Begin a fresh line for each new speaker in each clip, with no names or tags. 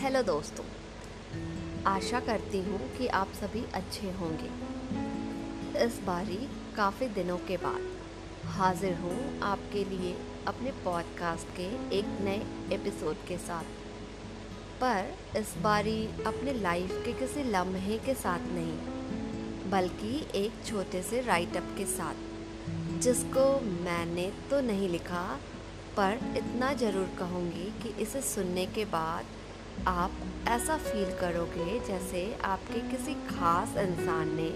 Hello दोस्तों। आशा करती हूँ कि आप सभी अच्छे होंगे। इस बारी काफ़ी दिनों के बाद हाजिर हूँ आपके लिए अपने पॉडकास्ट के एक नए एपिसोड के साथ। पर इस बारी अपने लाइफ के किसी लम्हे के साथ नहीं, बल्कि एक छोटे से राइटअप के साथ, जिसको मैंने तो नहीं लिखा, पर इतना ज़रूर कहूँगी कि इसे सुनने के बाद आप ऐसा फील करोगे जैसे आपके किसी खास इंसान ने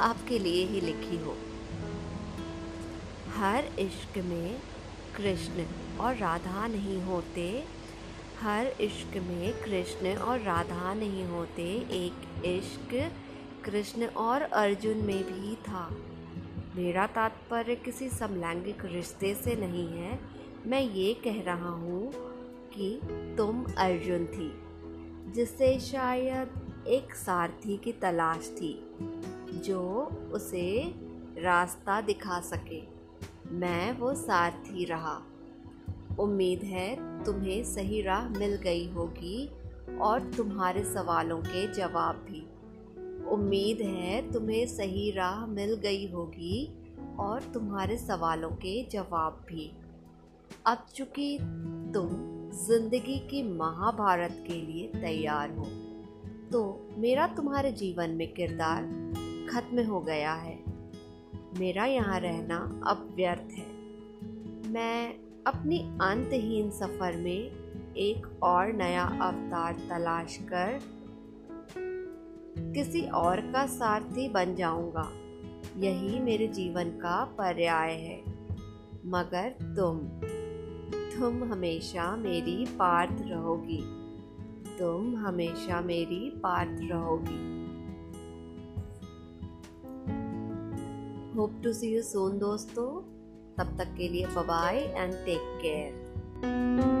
आपके लिए ही लिखी हो। हर इश्क में कृष्ण और राधा नहीं होते। हर इश्क में कृष्ण और राधा नहीं होते। एक इश्क कृष्ण और अर्जुन में भी था। मेरा तात्पर्य किसी समलैंगिक रिश्ते से नहीं है। मैं ये कह रहा हूँ कि तुम अर्जुन थी जिससे शायद एक सारथी की तलाश थी, जो उसे रास्ता दिखा सके। मैं वो सारथी रहा। उम्मीद है तुम्हें सही राह मिल गई होगी और तुम्हारे सवालों के जवाब भी। उम्मीद है तुम्हें सही राह मिल गई होगी और तुम्हारे सवालों के जवाब भी। अब चूँकि तुम ज़िंदगी की महाभारत के लिए तैयार हो। तो मेरा तुम्हारे जीवन में किरदार खत्म हो गया है। मेरा यहाँ रहना अब व्यर्थ है। मैं अपनी अंतहीन सफ़र में एक और नया अवतार तलाश कर किसी और का सारथी बन जाऊँगा। यही मेरे जीवन का पर्याय है। मगर तुम तुम हमेशा मेरी पार्थ रहोगी। तुम हमेशा मेरी पार्थ रहोगी। Hope to see you soon दोस्तों। तब तक के लिए बाय एंड टेक केयर